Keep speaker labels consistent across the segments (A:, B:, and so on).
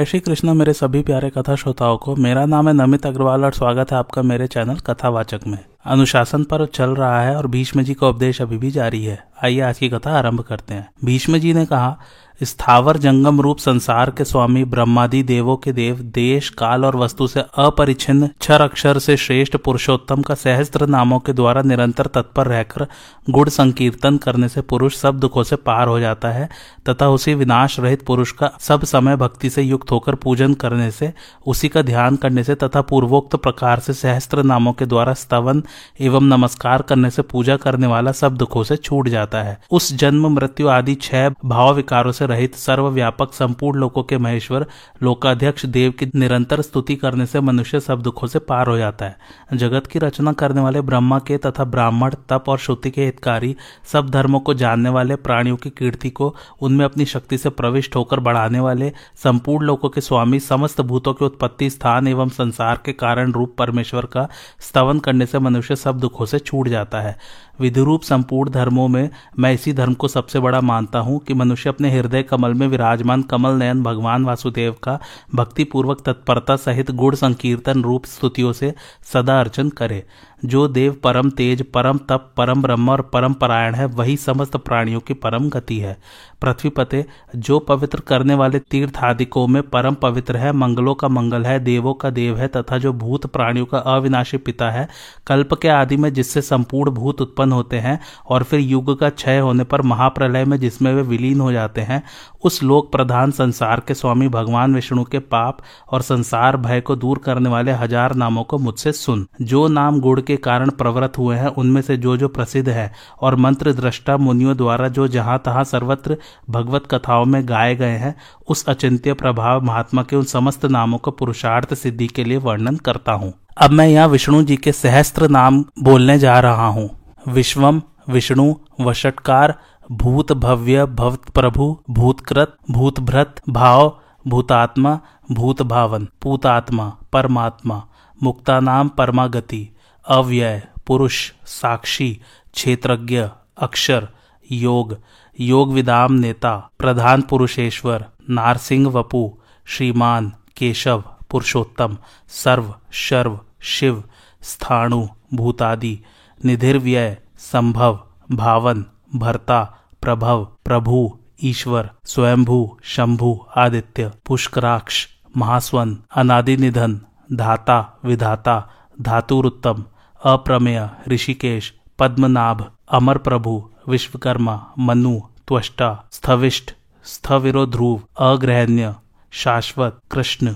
A: जय श्री कृष्ण मेरे सभी प्यारे कथा श्रोताओं को, मेरा नाम है नमित अग्रवाल और स्वागत है आपका मेरे चैनल कथावाचक में। अनुशासन पर चल रहा है और भीष्म जी का उपदेश अभी भी जारी है। आइए आज की कथा आरंभ करते हैं। भीष्म जी ने कहा, स्थावर जंगम रूप संसार के स्वामी ब्रह्मादि देवों के देव देश, काल और वस्तु से अपरिचिन्न क्षर अक्षर से श्रेष्ठ पुरुषोत्तम का सहस्त्र नामों के द्वारा निरंतर तत्पर रहकर गुड़ संकीर्तन करने से पुरुष सब दुखों से पार हो जाता है, तथा उसी विनाश रहित पुरुष का सब समय भक्ति से युक्त होकर पूजन करने से, उसी का ध्यान करने से तथा पूर्वोक्त प्रकार से सहस्त्र नामों के द्वारा स्तवन एवं नमस्कार करने से पूजा करने वाला सब दुखों से छूट जाता है। उस जन्म, मृत्यु आदि छह भाव विकारों से रहित सर्वव्यापक संपूर्ण लोकों के महेश्वर, लोकाध्यक्ष, देव की निरंतर स्तुति करने से मनुष्य सब दुखों से पार हो जाता है। जगत की रचना करने वाले ब्रह्मा के तथा ब्राह्मण, तप और श्रुति के हितकारी सब धर्मों को जानने वाले, प्राणियों की कीर्ति को उनमें अपनी शक्ति से प्रविष्ट होकर बढ़ाने वाले संपूर्ण लोकों के स्वामी समस्त भूतों के उत्पत्ति स्थान एवं संसार के कारण रूप परमेश्वर का स्तवन करने से मनुष्य सब दुखों से छूट जाता है। विधिरूप संपूर्ण धर्मों में मैं इसी धर्म को सबसे बड़ा मानता हूँ कि मनुष्य अपने हृदय कमल में विराजमान कमल नयन भगवान वासुदेव का भक्तिपूर्वक तत्परता सहित गुण संकीर्तन रूप स्तुतियों से सदा अर्चन करे। जो देव परम तेज, परम तप, परम ब्रह्म और परम परायण है, वही समस्त प्राणियों की परम गति है। पृथ्वी पते जो पवित्र करने वाले तीर्थ आदिकों में परम पवित्र है, मंगलों का मंगल है, देवों का देव है, तथा जो भूत प्राणियों का अविनाशी पिता है, कल्प के आदि में जिससे संपूर्ण भूत उत्पन्न होते हैं, और फिर युग का क्षय होने पर महाप्रलय में जिसमें वे विलीन हो जाते हैं, उस लोक प्रधान संसार के स्वामी भगवान विष्णु के पाप और संसार भय को दूर करने वाले हज़ार नामों को मुझसे सुन। जो नाम गुड़ के कारण प्रवृत्त हुए हैं, उनमें से जो जो प्रसिद्ध है। और मंत्र दृष्टा मुनियों द्वारा जो जहाँ तहां सर्वत्र भगवत कथाओं में गाए गए हैं, उस अचिंत्य प्रभाव महात्मा के उन समस्त नामों को पुरुषार्थ सिद्धि के लिए वर्णन करता हूँ। अब मैं यहाँ विष्णु जी के सहस्त्र नाम बोलने जा रहा हूँ। विश्वम, विष्णु वशटकार भूत भव्य भवत प्रभु भूतकृत, भूतभ्रत, भाव, भूतात्मा भूत भावन पूतात्मा, परमात्मा मुक्तानाम परमागति। अव्यय, पुरुष, साक्षी, क्षेत्रज्ञ, अक्षर, योग योग विदाम नेता, प्रधान पुरुषेश्वर, नारसिंह वपु, श्रीमान, केशव, पुरुषोत्तम, सर्व, शर्व, शिव, स्थाणु, भूतादि, निधिर्व्यय, संभव, भावन, भर्ता, प्रभव, प्रभु, ईश्वर, स्वयंभू, शंभु, आदित्य, पुष्कराक्ष, महास्वन अनादि निधन धाता, विधाता धातुरुत्तम अप्रमेय, ऋषिकेश, पद्मनाभ अमर प्रभु विश्वकर्मा, मनु, त्वष्टा, स्थविष्ट स्थविरो ध्रुव अग्रहण्य, शाश्वत, कृष्ण,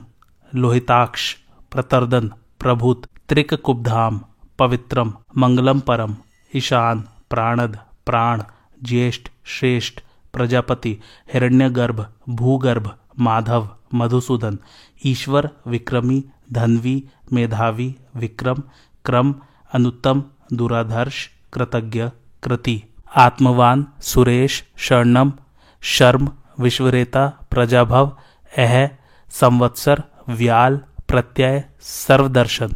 A: लोहिताक्ष, प्रतर्दन, प्रभुत त्रिक कुब्धाम पवित्रम, मंगलम परम, ईशान, प्राणद, प्राण, ज्येष्ठ, श्रेष्ठ, प्रजापति, हिरण्यगर्भ, भूगर्भ, माधव, मधुसूदन, ईश्वर, विक्रमी धनवी, मेधावी, विक्रम, क्रम, अनुत्तम दुराधर्श कृतज्ञ, कृति। आत्मवान, सुरेश, शरणम, शर्म, विश्वरेता, प्रजाभव, अह, संवत्सर, व्याल, प्रत्यय, सर्वदर्शन,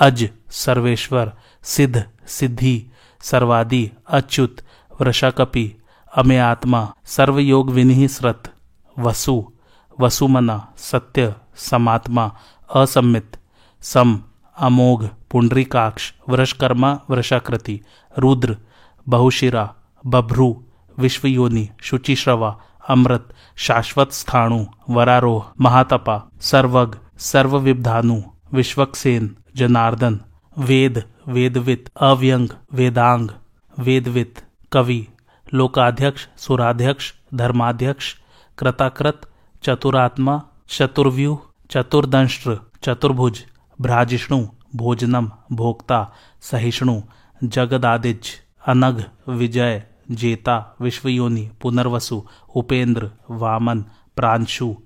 A: अज, सर्वेश्वर, सिद्ध, सिद्धि, सर्वादि, अच्युत, वृषाकपि अमे आत्मा सर्वयोग विनिश्रत वसु, वसुमना, सत्य, समात्मा असमित सम, अमोघ, पुंडरीकाक्ष, वृषकर्मा, वृषाकृति, रुद्र, बहुशिरा, बभ्रू, विश्वयोनि, शुचिश्रवा, अमृत, शाश्वत स्थाणु, वरारोह, महातपा, सर्वग सर्वविधानु विश्वक्सेन, जनार्दन, वेद, वेदवित, अव्यंग, वेदांग, वेदवित, कवि, लोकाध्यक्ष, सुराध्यक्ष, धर्माध्यक्ष, कृताकृत, चतुरात्मा, चतुर्व्यूह चतुर्दंष्ट्र, चतुर्भुज भ्राजिष्णु भोजनम, भोक्ता, सहिष्णु, जगदादिज, अनघ, विजय, जेता, विश्वयोनि, पुनर्वसु, उपेंद्र, वामन, प्रांशु,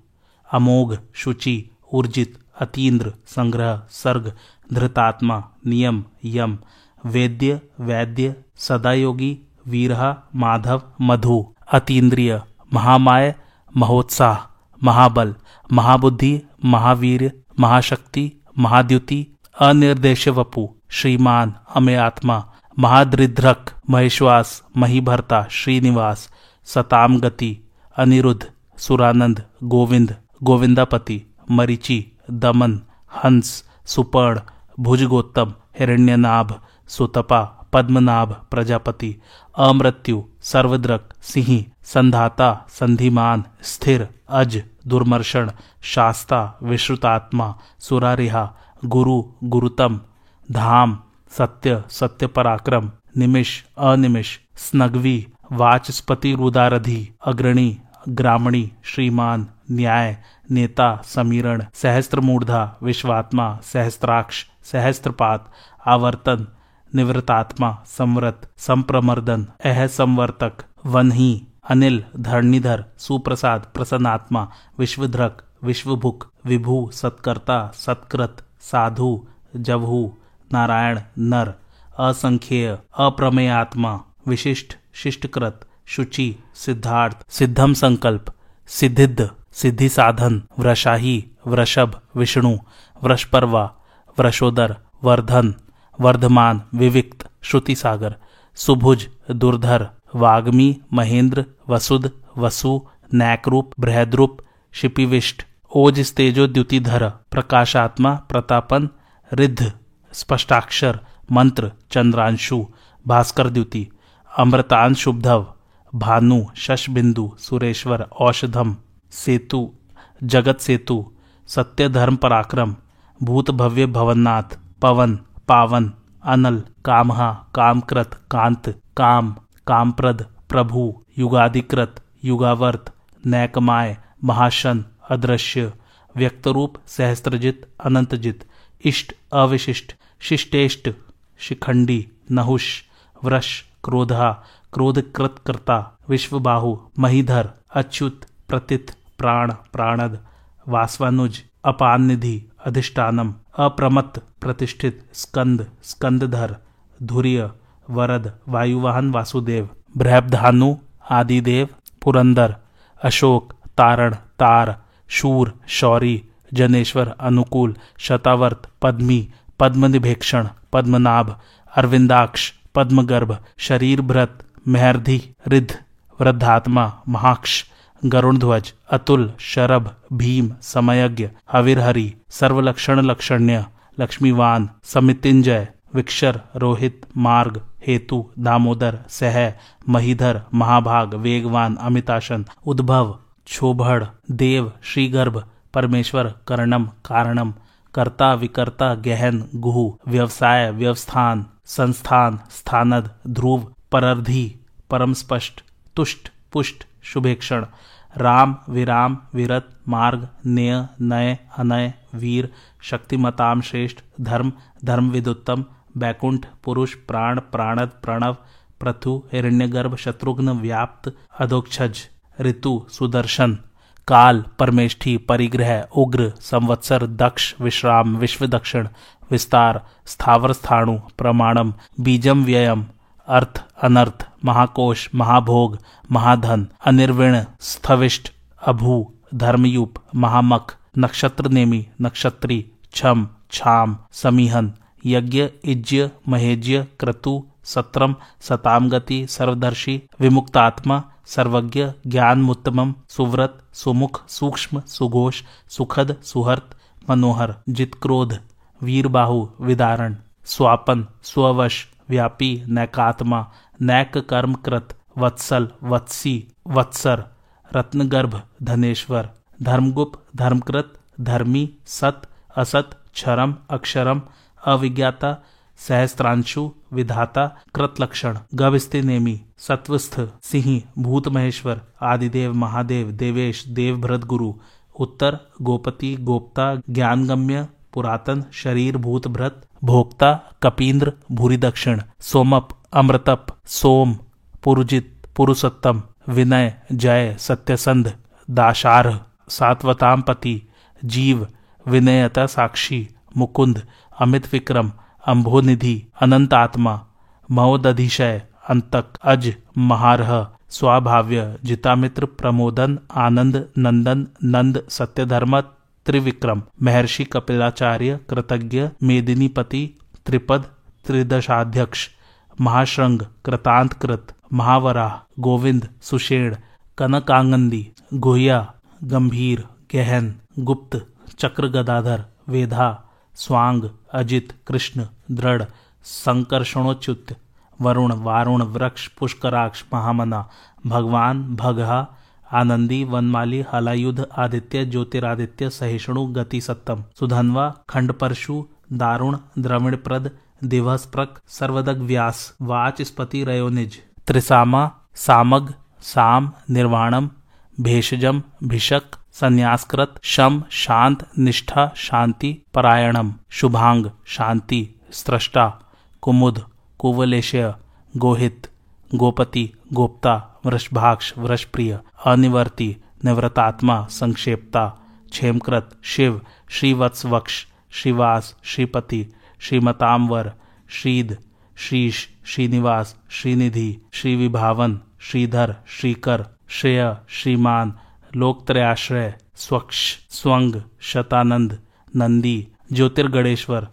A: अमोघ, शुचि, ऊर्जित अतीन्द्र संग्रह, सर्ग, धृतात्मा, नियम, यम, वेद्य, वैद्य, सदायोगी वीरहा माधव, मधु अतीन्द्रिय महामाय, महोत्साह। महाबल, महाबुद्धि, महावीर, महाशक्ति, महाद्युति अनिर्देश वपु श्रीमान अमे आत्मा महाद्रिध्रक महेश्वास, महीभरता, श्रीनिवास सताम गति अनिरुद्ध, सुरानंद, गोविंद, गोविंदापति, मरीचि, दमन, हंस, सुपर्ण, भुजगोत्तम, हिरण्यनाभ, सुतपा, पद्मनाभ, प्रजापति, अमृत्यु, सर्वद्रक, सिंह, संधाता, संधिमान, स्थिर, अज। दुर्मर्षण, शास्ता, विश्रुतात्मा, सुरारिहा, गुरु, गुरुतम, धाम, सत्य सत्य पराक्रम निमिष, अनिमिष, स्नग्वी, वाचस्पति, रुदारधि, अग्रणी, ग्रामणी, श्रीमान, न्याय, नेता, समीरण सहस्त्र मूर्धा विश्वात्मा, सहस्त्राक्ष सहस्त्रपात आवर्तन निवृतात्मा संवृत संप्रमर्दन अह संवर्तक वनही अनिल, धरणीधर, सुप्रसाद, प्रसन्नात्मा विश्वध्रक विश्वभुक, विभु, सत्कर्ता, सत्कृत, साधु जभु नारायण, नर, असंख्येय, अप्रमेयात्मा, विशिष्ट, शिष्टकृत, शुचि, सिद्धार्थ, सिद्धम संकल्प, सिद्धिद्ध सिद्धि साधन वृषाही वृषभ विष्णु वृषपर्वा वृषोदर वर्धन, वर्धमान, विविक्त श्रुति सागर सुभुज, दुर्धर वाग्मी, महेंद्र वसुद वसु नैकरूप बृहद्रूप शिपिविष्ट ओज स्तेजो द्युतिधर, प्रकाशात्मा, प्रतापन, रिद्ध, स्पष्टाक्षर, मंत्र, चंद्रांशु, भास्कर द्युति अमृतान शुभधव भानु, शशबिंदु, सुरेश्वर, औषधम, सेतु, जगत सेतु सत्य धर्म पराक्रम, भूत भव्य भवननाथ, पवन, पावन, अनल, कामहा, कामकृत, कांत, काम कामप्रद, प्रभु, युगाधिकृत, युगावर्त नैकमाय महाशन, अदृश्य, व्यक्तरूप, सहस्त्रजित, अनंतजित, इष्ट, अविशिष्ट, शिष्टेष्ट, शिखंडी, नहुष, वृष, क्रोधा, क्रोधकृतकर्ता, विश्वबाहु, महीधर, अच्युत, प्रतित, प्राण, प्राणद, वास्वानुज अपान निधि अधिष्ठानम, अप्रमत्त, प्रतिष्ठित, स्कंद, स्कंदधर, धुर्य वरद, वायुवाहन, वासुदेव बृहबधानु आदिदेव, पुरंदर, अशोक, तारण, तार, शूर, शौरी, जनेश्वर, अनुकूल, शतावर्त, पद्मी, पद्मनिभेक्षण, पद्मनाभ, अरविंदाक्ष, पद्मगर्भ शरीर भ्रत महर्धि रिद्ध वृद्धात्मा, महाक्ष, गरुणध्वज, अतुल, शरभ, भीम, समयज्ञ, हविरहरि सर्वलक्षण लक्षण्य लक्ष्मीवान, समितिंजय, विक्षर, रोहित, मार्ग। हेतु, दामोदर, सह, महीधर, महाभाग, वेगवान, अमिताशन, उद्भव, क्षोभड़, देव, श्रीगर्भ, परमेश्वर, कर्णम, कारणम, कर्ता, विकर्ता, गहन, गुह, व्यवसाय, व्यवस्थान, संस्थान, स्थानद, ध्रुव परर्धि परम स्पष्ट तुष्ट, पुष्ट, शुभेक्षण, राम, विराम, विरत, मार्ग, नेय, नय, अनय, वीर शक्तिमताम श्रेष्ठ, धर्म धर्म विदुत्तम बैकुंठ, पुरुष, प्राण, प्राणद, प्रणव प्रथु हिरण्यगर्भ, शत्रुघ्न, व्याप्त, अधोक्षज, ऋतु, सुदर्शन, काल, परमेष्ठी, परिग्रह, उग्र, संवत्सर, दक्ष, विश्राम विश्व दक्षिण विस्तार, स्थावर, स्थाणु, प्रमाणम, बीजम, व्ययम, अर्थ, अनर्थ, महाकोश, महाभोग, महाधन, अनिर्विण, स्थविष्ट, अभू, धर्मयूप, महामख, नक्षत्र नेमी, नक्षत्री, छम, छाम, समीहन यज्ञ, इज्य, महेज्य, क्रतु, सत्रम, सतामगति, सर्वदर्शी, विमुक्तात्मा, सर्वज्ञ ज्ञान मुत्तमम सुव्रत, सुमुख, सूक्ष्म, सुघोष, सुखद, सुहर्त, मनोहर, जितक्रोध, वीरबाहु, विदारण, स्वापन, स्ववश, व्यापी, नैकात्मा, नैक कर्म कृत, वत्सल, वत्सी, वत्सर, रत्नगर्भ, धनेश्वर, धर्मगुप्त, धर्मकृत, धर्मी, सत, असत, क्षरम, अक्षरम अविज्ञाता, सहस्त्रांशु, विधाता, कृतलक्षण गवस्थि नेमी, सत्वस्थ, सिंह भूत महेश्वर आदिदेव, महादेव, देवेश देवभ्रत गुरु उत्तर, गोपति, गोप्ता, ज्ञानगम्य, पुरातन, शरीर भूत भ्रत भोक्ता, कपींद्र भूरी दक्षिण सोमप, अमृतप, सोम, पुरुजित, पुरुषोत्तम, विनय, जय, सत्यसंध दाशार सात्वताम पति जीव विनयता साक्षी मुकुंद, अमित विक्रम अम्भोनिधि अनंत आत्मा, महोदधिशय, अंतक, अज, महारह, स्वाभाव्य, जितामित्र प्रमोदन, आनंद, नंदन, नंद, सत्यधर्म, त्रिविक्रम, महर्षि कपिलाचार्य, कृतज्ञ, मेदिनीपति, त्रिपद, त्रिदशाध्यक्ष महाश्रृंग कृतांतकृत, महावरा, गोविंद, सुषेण, कनकांगंदी, गुहिया, गंभीर, गहन, गुप्त चक्र गदाधर वेधा स्वांग, अजित, कृष्ण, दृढ़ संकर्षणोच्युत वरुण, वारुण, वृक्ष, पुष्कराक्ष, महामना, भगवान, भगहा, आनंदी, वनमाली, हलायुध, आदित्य, ज्योतिरादित्य, सहिष्णु गति सत्तम सुधनवा खंड परशु दारुण द्रविण प्रद दिवस प्रक सर्वदग व्यास वाच स्पति रयोनिज, त्रिसामा, सामग, साम, निर्वाणम भेषजम भिषक, संन्यासकृत शम शांत निष्ठा शांति परायणम शुभांग शांति स्रष्टा, कुमुद, कुवलेशय, गोहित, गोपति, गोप्ता, वृषभाक्ष, वृषप्रिय, अनिवर्ति, निवृतात्मा, संक्षेपता, क्षेमकृत, शिव श्रीवत्स वक्ष श्रीवास, श्रीपति, श्रीमतांवर, श्रीद शीश श्रीनिवास, श्रीनिधि, श्रीविभावन, श्रीधर, श्रीकर श्रेय, श्रीमान, लोकत्रयाश्रय, स्वक्ष, स्वंग, शतानंद, नंदी, ज्योतिर्गणेश्वर,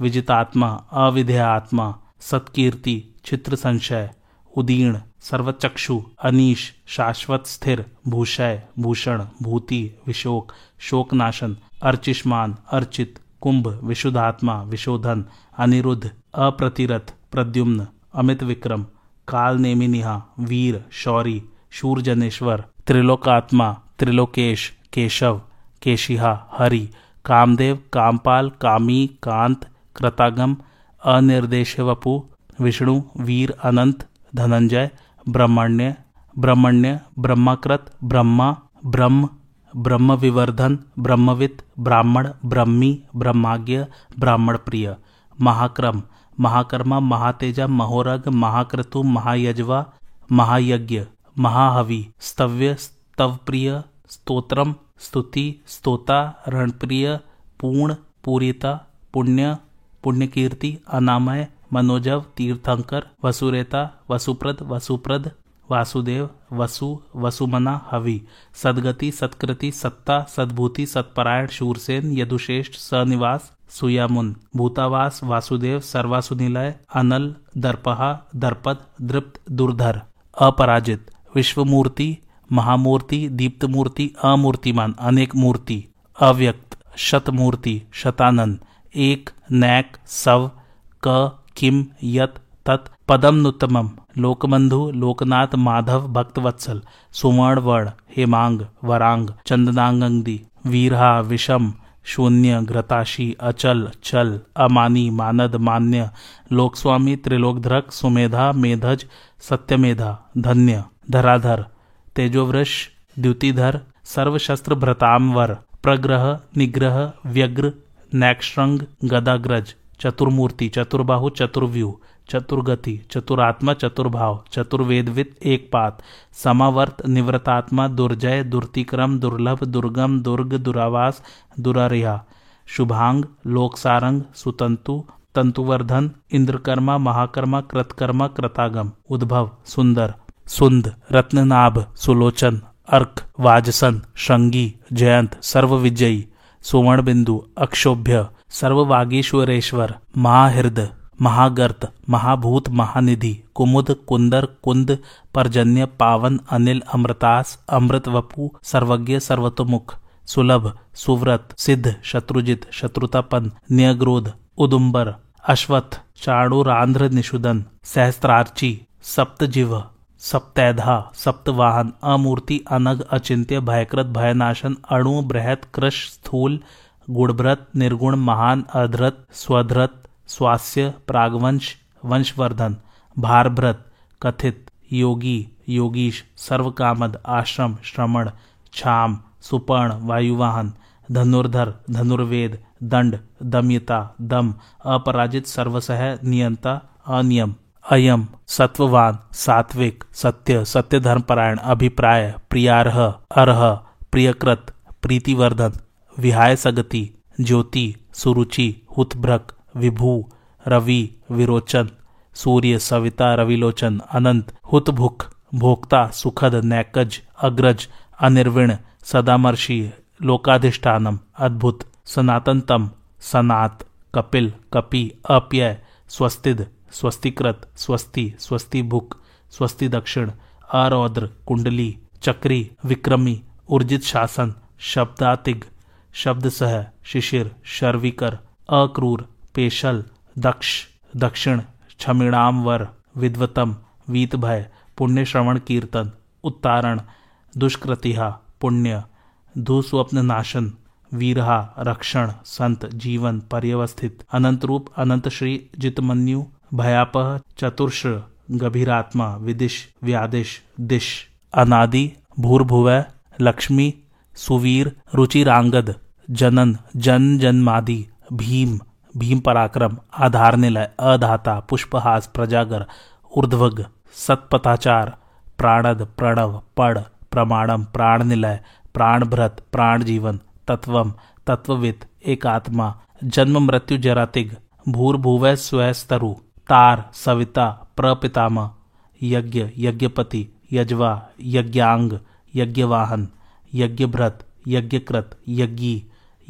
A: विजितात्मा, अविधेय आत्मा, सत्कीर्ति चित्र संशय उदीर्ण सर्वचक्षु, अनीश, शाश्वत स्थिर, भूषय, भूषण, भूति, विशोक, शोकनाशन, अर्चिष्मान, अर्चित, कुंभ, विशुद्धात्मा, विशोधन, अनिरुद्ध, अप्रतिरथ, प्रद्युम्न अमित विक्रम काल नेमिनिहा वीर, शौरी शूरजनेश्वर, त्रिलोकात्मा, त्रिलोकेश, केशव, केशिहा, हरि, कामदेव, कामपाल, कामी, कांत, कृतागम अनिर्देश वपु विष्णु, वीर, अनंत, धनंजय, ब्रह्मण्य ब्रह्मण्य, ब्रह्माकृत, ब्रह्मा, ब्रह्म ब्रह्म विवर्धन ब्रह्मविद ब्राह्मण, ब्रह्मी, ब्रह्माज्ञ ब्राह्मण प्रिय महाक्रम, महाकर्मा, महातेजा, महोरग, महाक्रतु, महायजवा, महायज्ञ। महाहवि। स्तव्य, स्तवप्रिय, स्तोत्रम, स्तुति, स्तोता, रणप्रिय, पूर्ण, पूरिता, पुण्य, पुण्यकीर्ति, अनामय, मनोजव, तीर्थंकर, वसुरेता, वसुप्रद वसुप्रद, वासुदेव, वसु, वसुमना, हवि। सदगति, सत्कृति, सत्ता, सद्भूति, सत्परायण, शूरसेन, यदुश्रेष्ठ, सनिवास, सुयामुन। भूतावास, वासुदेव, सर्वासुनिलय, अनल, दर्पहा, दर्पद, दृप्त, दुर्धर। अपराजित। विश्वमूर्ति, महामूर्ति, दीप्तमूर्ति, अमूर्तिमान, अनेक मूर्ति, अव्यक्त, शतमूर्ति शतानंद एक, नैक, सव, क, किम, यत, तत् पदम नुतमम लोकबंधु, लोकनाथ, माधव, भक्तवत्सल, सुवर्ण, वर्ण, हेमांग, वरांग चंदनांगंदी वीरहा, विषम, शून्य घृताशी अचल, चल, अमानी, मानद, मान्य, लोकस्वामी, त्रिलोकधरक, सुमेधा, मेधज, सत्यमेधा, धन्य। धराधर, तेजोवृष, द्युतिधर सर्वशस्त्र भ्रतांवर प्रग्रह, निग्रह, व्यग्र नैक्षंग गदाग्रज, चतुर्मूर्ति, चतुर्बाहु, चतुर्व्यूह, चतुर्गति, चतुरात्मा, चतुर्भाव, चतुर्वेदवित एक पात समावर्त, निवृतात्मा, दुर्जय, दुर्तिक्रम, दुर्लभ, दुर्गम, दुर्ग, दुरावास, दुरारिया, शुभांग, लोकसारंग, सुतंतु, तंतुवर्धन, इंद्रकर्मा, महाकर्मा, कृतकर्मा, कृतागम, उद्भव, सुंदर सुंद, रत्ननाभ, सुलोचन, अर्क, वाजसन श्रृंगी जयंत सर्व विजयी सुवर्ण बिंदु अक्षोभ्य, सर्ववागीश्वरेश्वर महाहृद महागर्त, महाभूत, महानिधि, कुमुद, कुंदर, कुंद, परजन्य, पावन, अनिल, अमृतास अमृत वपु सर्वज्ञ, सर्वतोमुख, सुलभ, सुव्रत, सिद्ध, शत्रुजित, शत्रुतापन, न्यग्रोध, उदुम्बर, अश्वत्थ चाणुरांध्र निषुदन, सहस्त्रार्ची, सप्तजिव सप्तैधा, सप्तवाहन, अमूर्ति अनग अचिंत्य, भयकृत, भयनाशन, अणु, बृहत, कृश, स्थूल गुणभ्रत निर्गुण, महान, अधृत, स्वधृत, स्वास्य, प्रागवंश, वंशवर्धन, भारभ्रत, कथित, योगी, योगीश, सर्वकामद, आश्रम, श्रमण, छाम, सुपर्ण, वायुवाहन, धनुर्धर, धनुर्वेद, दंड, दम्यता, दम, अपराजित, सर्वसह, नियंता, अनियम। अयम सत्ववान सात्विक सत्य सत्य धर्मपरायण अभिप्राय, प्रियारह, अरह, प्रियकृत, प्रीतिवर्धन, विहाय सगति, ज्योति, सुरुचि, हुतभ्रक, विभू, रवि, विरोचन, सूर्य, सविता, रविलोचन, अनंत, हुतभुक, भोक्ता, सुखद नैकज अग्रज, अनिर्विण, सदामर्षि, लोकाधिष्ठानम, अद्भुत, सनातनतम, सनात, कपिल, कपि, अप्यय, स्वस्तिद स्वस्तिकृत स्वस्ति स्वस्ति भुक स्वस्ति दक्षिण अरौद्र कुंडली, चक्री, विक्रमी ऊर्जित शासन, शब्दातिग शब्द सह शिशिर, शर्विकर, अक्रूर, पेशल, दक्ष, दक्षिण क्षमिणाम वर विद्वतम वीत भय पुण्य श्रवण कीर्तन, उत्तारण, दुष्कृतिहा, पुण्य धूस्वप्न नाशन वीरहा, रक्षण, संत, जीवन, पर्यवस्थित अनंत रूप अनंत श्री जितमन्यु भयापह चतुर्ष गभीरात्मा, विदिश, व्यादिश, दिश, अनादि, भूर्भुव, लक्ष्मी, सुवीर, रुचिरांगद, जनन, जन जन्मादि, भीम भीम पराक्रम आधार निलय अधाता, पुष्पहास, प्रजागर, ऊर्ध्वग, सतपथाचार, प्राणद, प्रणव पड़ प्रमाणम प्राण निलय प्राणभ्रत प्राण जीवन तत्वम, तत्ववित एक आत्मा जन्म मृत्यु जरातिग, भूर्भुव स्वस्तरु तार, सविता प्रपिताम यज्ञ, यज्ञपति, यजवा, यज्ञांग, यज्ञवाहन, यज्ञभ्रत, यज्ञकृत, यज्ञी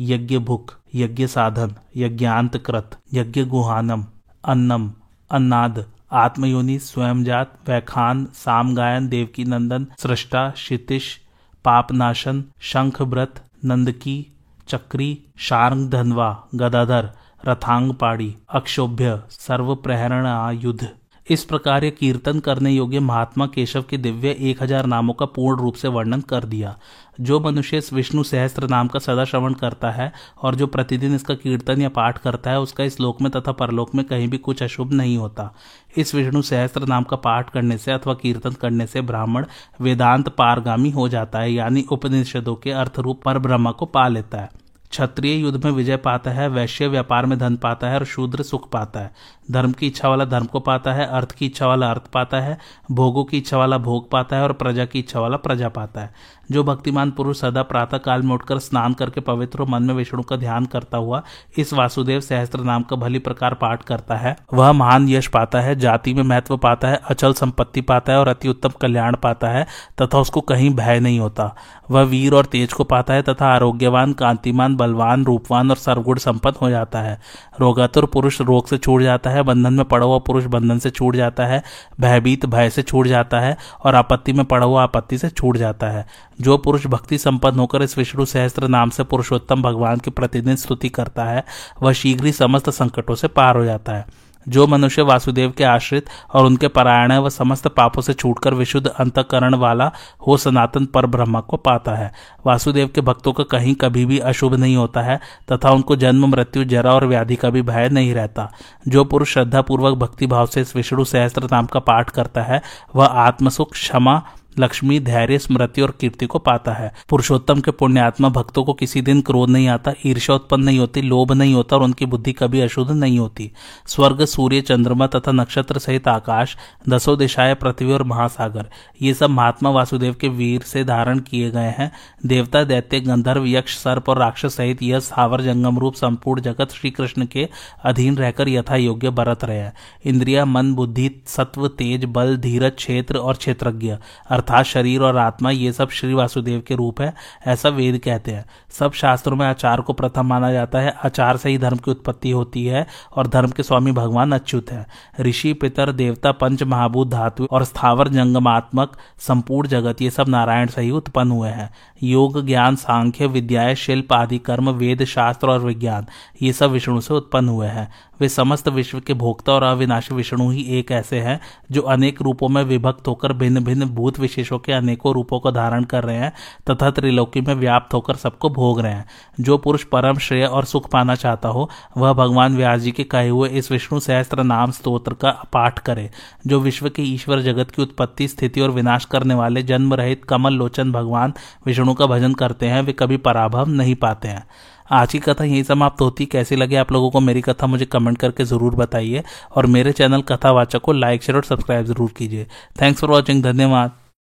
A: यज्ञभुक यज्ञ साधन यज्ञांतकृत यज्ञ गुहानम अन्नम, अन्नाद, आत्मयोनि, स्वयंजात, वैखान, सामगायन देवकी नंदन सृष्टा, क्षितिश, पापनाशन, शंखव्रत, नंदकी, चक्री शार्ंग धनवा गदाधर रथांग पाड़ी अक्षोभ्य सर्व प्रहरण आयुध इस प्रकार ये कीर्तन करने योग्य महात्मा केशव के दिव्य एक हज़ार नामों का पूर्ण रूप से वर्णन कर दिया। जो मनुष्य इस विष्णु सहस्त्र नाम का सदा श्रवण करता है और जो प्रतिदिन इसका कीर्तन या पाठ करता है, उसका इस लोक में तथा परलोक में कहीं भी कुछ अशुभ नहीं होता। इस विष्णु सहस्त्र नाम का पाठ करने से अथवा कीर्तन करने से ब्राह्मण वेदांत पारगामी हो जाता है, यानी उपनिषदों के अर्थ रूप पर ब्रह्मा को पा लेता है। क्षत्रिय युद्ध में विजय पाता है, वैश्य व्यापार में धन पाता है और शूद्र सुख पाता है। धर्म की इच्छा वाला धर्म को पाता है, अर्थ की इच्छा वाला अर्थ पाता है, भोगों की इच्छा वाला भोग पाता है और प्रजा की इच्छा वाला प्रजा पाता है। जो भक्तिमान पुरुष सदा प्रातः काल में उठकर स्नान करके पवित्र मन में विष्णु का ध्यान करता हुआ इस वासुदेव सहस्त्र नाम का भली प्रकार पाठ करता है, वह महान यश पाता है, जाति में महत्व पाता है, अचल संपत्ति पाता है और अति उत्तम कल्याण पाता है, तथा उसको कहीं भय नहीं होता। वह वीर और तेज को पाता है तथा आरोग्यवान, कांतिमान बलवान, रूपवान और सर्वगुण संपन्न हो जाता है। रोगातुर पुरुष रोग से छूट जाता है, बंधन में पड़ा हुआ पुरुष बंधन से छूट जाता है, भयभीत भय से छूट जाता है और आपत्ति में पड़ा हुआ आपत्ति से छूट जाता है। जो पुरुष भक्ति संपन्न होकर इस विष्णु सहस्त्र नाम से पुरुषोत्तम भगवान की प्रतिदिन स्तुति करता है, वह शीघ्र ही समस्त संकटों से पार हो जाता है। जो मनुष्य वासुदेव के आश्रित और उनके परायण वह समस्त पापों से छूटकर विशुद्ध अंतकरण वाला हो सनातन पर ब्रह्मा को पाता है। वासुदेव के भक्तों का कहीं कभी भी अशुभ नहीं होता है, तथा उनको जन्म, मृत्यु, जरा और व्याधि का भी भय नहीं रहता। जो पुरुष श्रद्धा पूर्वक भक्ति भाव से इस विष्णु सहस्त्र नाम का पाठ करता है, वह आत्मसुख, क्षमा लक्ष्मी धैर्य, स्मृति और कीर्ति को पाता है। पुरुषोत्तम के पुण्यात्मा भक्तों को किसी दिन क्रोध नहीं आता, ईर्ष्या उत्पन्न नहीं होती, लोभ नहीं होता और उनकी बुद्धि कभी अशुद्ध नहीं होती। स्वर्ग, सूर्य, चंद्रमा तथा नक्षत्र सहित आकाश, दसों दिशाएँ, पृथ्वी और महासागर, ये सब महात्मा वासुदेव के वीर से धारण किए गए हैं। देवता, दैत्य, गंधर्व, यक्ष, सर्प और राक्षस सहित यह सावर जंगम रूप संपूर्ण जगत श्री कृष्ण के अधीन रहकर यथा योग्य बरत रहे हैं। इंद्रिया, मन, बुद्धि, सत्व, तेज, बल, धीरज, क्षेत्र और क्षेत्रज्ञ अर्थात शरीर और आत्मा, ये सब श्री वासुदेव के रूप है, ऐसा वेद कहते हैं। सब शास्त्रों में आचार को प्रथम माना जाता है। आचार से ही धर्म की उत्पत्ति होती है और धर्म के स्वामी भगवान अच्युत है। ऋषि, पितर, देवता, पंच, महाभूत, धातु और स्थावर, जंगमात्मक, संपूर्ण जगत, ये सब नारायण से ही उत्पन्न हुए हैं। योग, ज्ञान, सांख्य, विद्याएँ, शिल्प आदि कर्म, वेद, शास्त्र और विज्ञान, ये सब विष्णु से उत्पन्न हुए हैं। वे समस्त विश्व के भोक्ता और अविनाशी विष्णु ही एक ऐसे हैं, जो अनेक रूपों में विभक्त होकर भिन्न भिन्न भूत विशेषों के अनेकों रूपों को धारण कर रहे हैं, तथा त्रिलोकी में व्याप्त होकर सबको भोग रहे हैं। जो पुरुष परम श्रेय और सुख पाना चाहता हो, वह भगवान व्यास जी के कहे हुए इस विष्णु सहस्त्र नाम स्त्रोत्र का पाठ करे, जो विश्व के ईश्वर जगत की उत्पत्ति, स्थिति और विनाश करने वाले जन्म रहित कमल लोचन भगवान विष्णु का भजन करते हैं, वे कभी पराभव नहीं पाते हैं। आज की कथा यही समाप्त होती। कैसी लगे आप लोगों को मेरी कथा, मुझे कमेंट करके ज़रूर बताइए, और मेरे चैनल कथावाचक को लाइक, शेयर और सब्सक्राइब ज़रूर कीजिए। थैंक्स फॉर वॉचिंग, धन्यवाद।